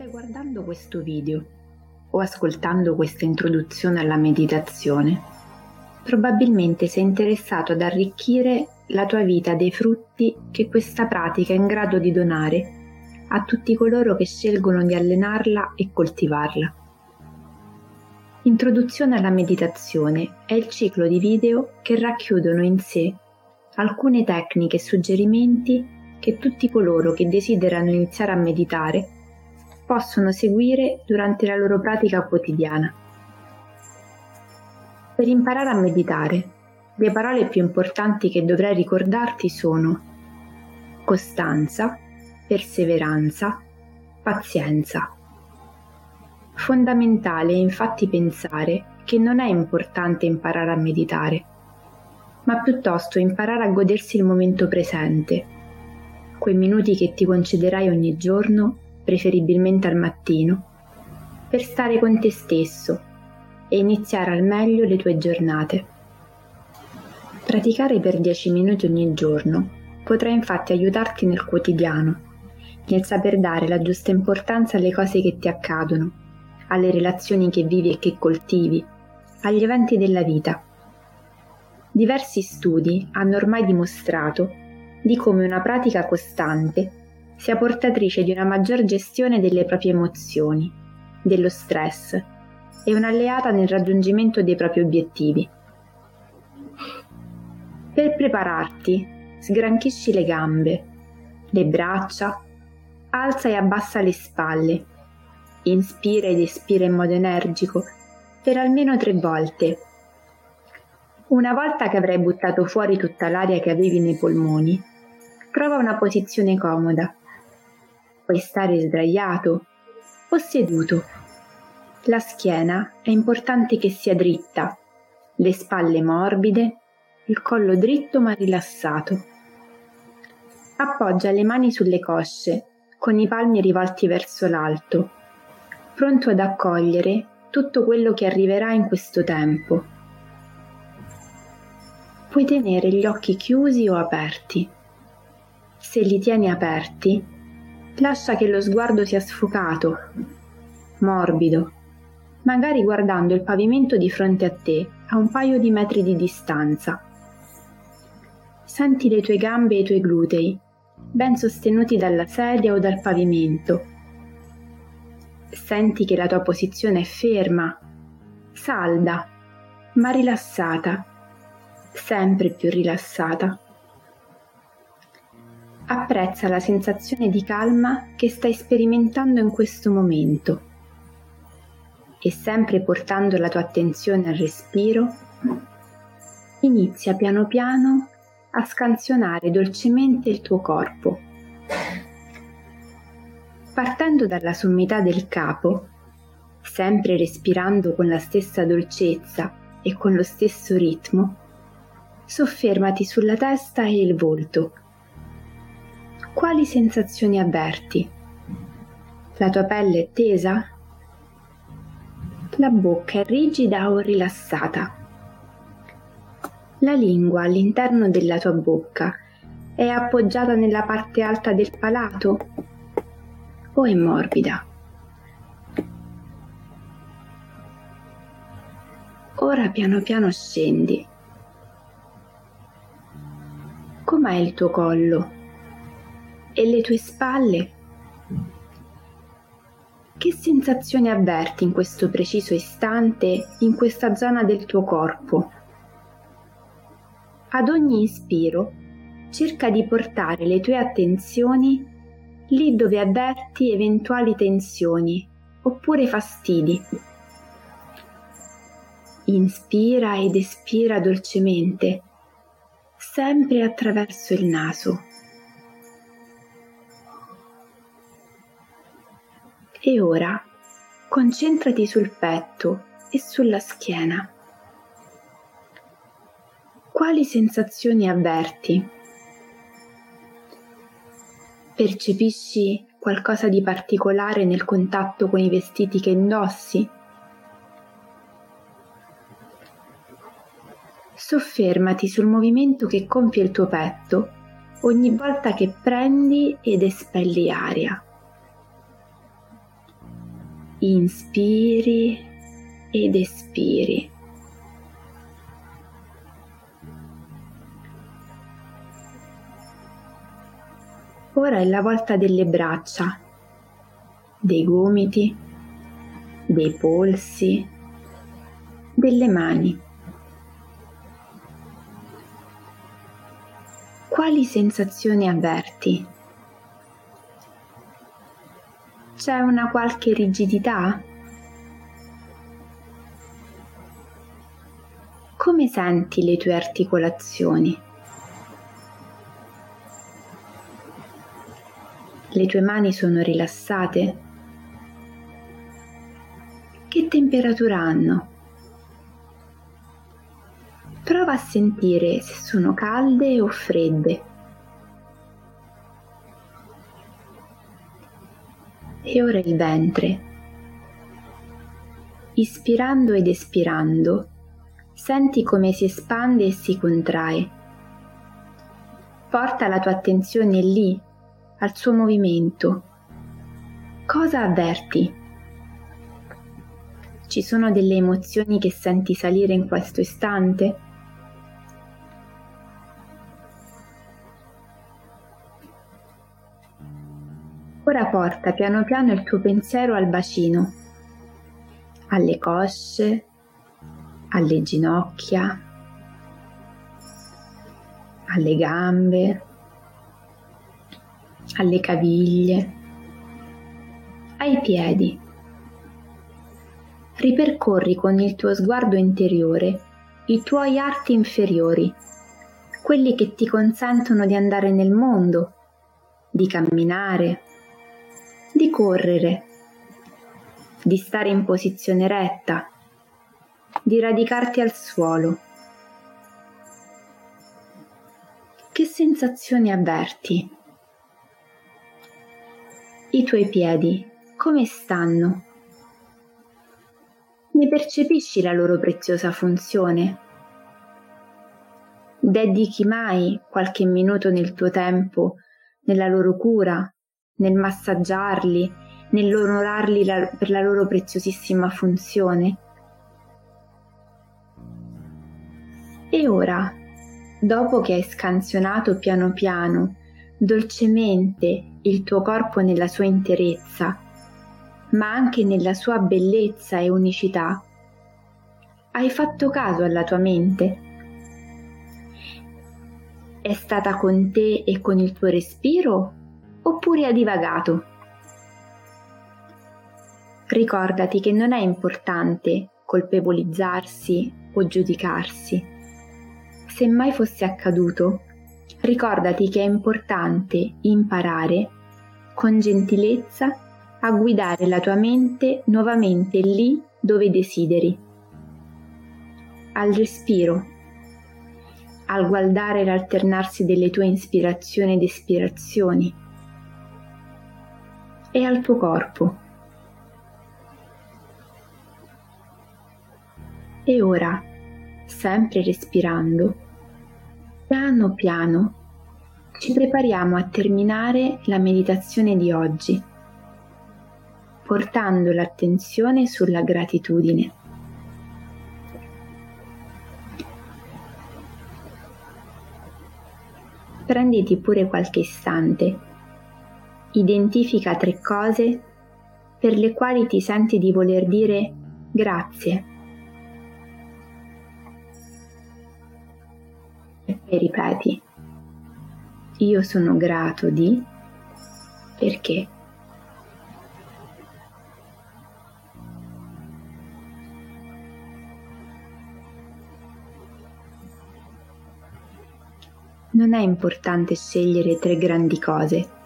stai guardando questo video o ascoltando questa introduzione alla meditazione, probabilmente sei interessato ad arricchire la tua vita dei frutti che questa pratica è in grado di donare a tutti coloro che scelgono di allenarla e coltivarla. Introduzione alla meditazione è il ciclo di video che racchiudono in sé alcune tecniche e suggerimenti che tutti coloro che desiderano iniziare a meditare possono seguire durante la loro pratica quotidiana. Per imparare a meditare, le parole più importanti che dovrai ricordarti sono costanza, perseveranza, pazienza. Fondamentale è infatti pensare che non è importante imparare a meditare, ma piuttosto imparare a godersi il momento presente, quei minuti che ti concederai ogni giorno preferibilmente al mattino, per stare con te stesso e iniziare al meglio le tue giornate. Praticare per 10 minuti ogni giorno potrà infatti aiutarti nel quotidiano, nel saper dare la giusta importanza alle cose che ti accadono, alle relazioni che vivi e che coltivi, agli eventi della vita. Diversi studi hanno ormai dimostrato di come una pratica costante sia portatrice di una maggior gestione delle proprie emozioni, dello stress e un'alleata nel raggiungimento dei propri obiettivi. Per prepararti, sgranchisci le gambe, le braccia, alza e abbassa le spalle, inspira ed espira in modo energico per almeno tre volte. Una volta che avrai buttato fuori tutta l'aria che avevi nei polmoni, trova una posizione comoda Puoi stare sdraiato o seduto. La schiena è importante che sia dritta, le spalle morbide, il collo dritto ma rilassato. Appoggia le mani sulle cosce, con i palmi rivolti verso l'alto, pronto ad accogliere tutto quello che arriverà in questo tempo. Puoi tenere gli occhi chiusi o aperti. Se li tieni aperti, lascia che lo sguardo sia sfocato, morbido, magari guardando il pavimento di fronte a te a un paio di metri di distanza. Senti le tue gambe e i tuoi glutei, ben sostenuti dalla sedia o dal pavimento. Senti che la tua posizione è ferma, salda, ma rilassata, sempre più rilassata apprezza la sensazione di calma che stai sperimentando in questo momento e sempre portando la tua attenzione al respiro, inizia piano piano a scansionare dolcemente il tuo corpo. Partendo dalla sommità del capo, sempre respirando con la stessa dolcezza e con lo stesso ritmo, soffermati sulla testa e il volto quali sensazioni avverti? La tua pelle è tesa? La bocca è rigida o rilassata? La lingua all'interno della tua bocca è appoggiata nella parte alta del palato o è morbida? Ora piano piano scendi. Com'è il tuo collo? E le tue spalle? Che sensazioni avverti in questo preciso istante in questa zona del tuo corpo? Ad ogni ispiro cerca di portare le tue attenzioni lì dove avverti eventuali tensioni oppure fastidi. Inspira ed espira dolcemente, sempre attraverso il naso. E ora concentrati sul petto e sulla schiena. Quali sensazioni avverti? Percepisci qualcosa di particolare nel contatto con i vestiti che indossi? Soffermati sul movimento che compie il tuo petto ogni volta che prendi ed espelli aria. Inspiri ed espiri. Ora è la volta delle braccia, dei gomiti, dei polsi, delle mani. Quali sensazioni avverti? C'è una qualche rigidità? Come senti le tue articolazioni? Le tue mani sono rilassate? Che temperatura hanno? Prova a sentire se sono calde o fredde. E ora il ventre. Ispirando ed espirando, senti come si espande e si contrae. Porta la tua attenzione lì, al suo movimento. Cosa avverti? Ci sono delle emozioni che senti salire in questo istante? Ora porta piano piano il tuo pensiero al bacino, alle cosce, alle ginocchia, alle gambe, alle caviglie, ai piedi. Ripercorri con il tuo sguardo interiore i tuoi arti inferiori, quelli che ti consentono di andare nel mondo, di camminare, di correre, di stare in posizione retta, di radicarti al suolo. Che sensazioni avverti? I tuoi piedi come stanno? Ne percepisci la loro preziosa funzione? Dedichi mai qualche minuto nel tuo tempo nella loro cura, nel massaggiarli, nell'onorarli la, per la loro preziosissima funzione? E ora, dopo che hai scansionato piano piano, dolcemente il tuo corpo nella sua interezza, ma anche nella sua bellezza e unicità. Hai fatto caso alla tua mente? È stata con te e con il tuo respiro oppure ha divagato? Ricordati che non è importante colpevolizzarsi o giudicarsi. Se mai fosse accaduto, ricordati che è importante imparare con gentilezza a guidare la tua mente nuovamente lì dove desideri, al respiro, al guardare l'alternarsi delle tue ispirazioni ed espirazioni e al tuo corpo. E ora, sempre respirando, piano piano ci prepariamo a terminare la meditazione di oggi, portando l'attenzione sulla gratitudine. Prenditi pure qualche istante, identifica tre cose per le quali ti senti di voler dire grazie e ripeti, io sono grato di perché. Non è importante scegliere tre grandi cose,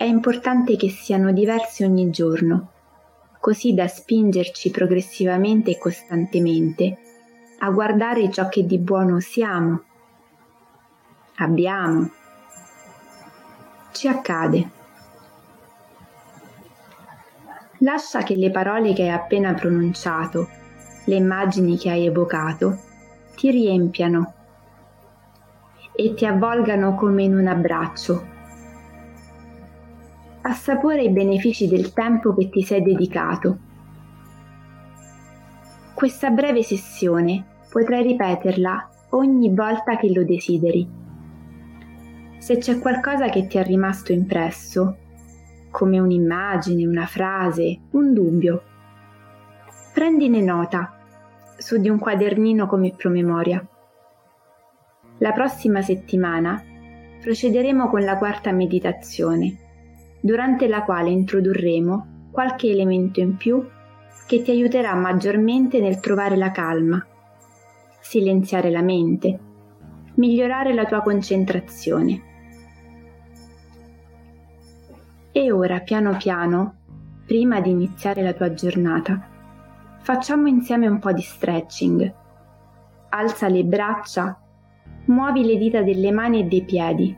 è importante che siano diverse ogni giorno, così da spingerci progressivamente e costantemente a guardare ciò che di buono siamo abbiamo, ci accade. Lascia che le parole che hai appena pronunciato, le immagini che hai evocato, ti riempiano e ti avvolgano come in un abbraccio. Assapora i benefici del tempo che ti sei dedicato Questa breve sessione potrai ripeterla ogni volta che lo desideri. Se c'è qualcosa che ti è rimasto impresso, come un'immagine, una frase, un dubbio, prendine nota su di un quadernino come promemoria. La prossima settimana procederemo con la quarta meditazione, durante la quale introdurremo qualche elemento in più che ti aiuterà maggiormente nel trovare la calma, silenziare la mente, migliorare la tua concentrazione. E ora, piano piano, prima di iniziare la tua giornata, facciamo insieme un po' di stretching. Alza le braccia, muovi le dita delle mani e dei piedi,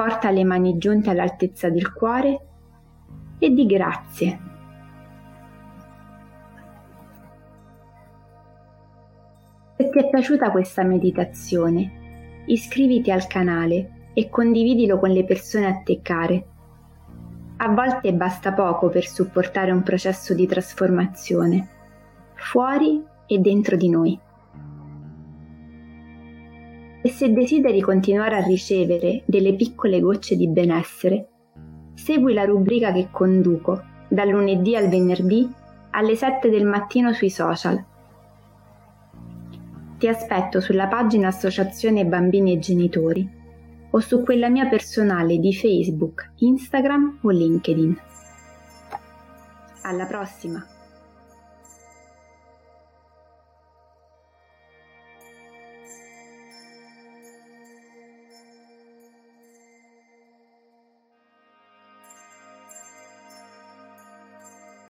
porta le mani giunte all'altezza del cuore e di grazie Se ti è piaciuta questa meditazione, iscriviti al canale e condividilo con le persone a te care. A volte basta poco per supportare un processo di trasformazione, fuori e dentro di noi. E se desideri continuare a ricevere delle piccole gocce di benessere, segui la rubrica che conduco dal lunedì al venerdì alle 7 del mattino sui social ti aspetto sulla pagina Associazione Bambini e Genitori o su quella mia personale di Facebook, Instagram o LinkedIn. Alla prossima!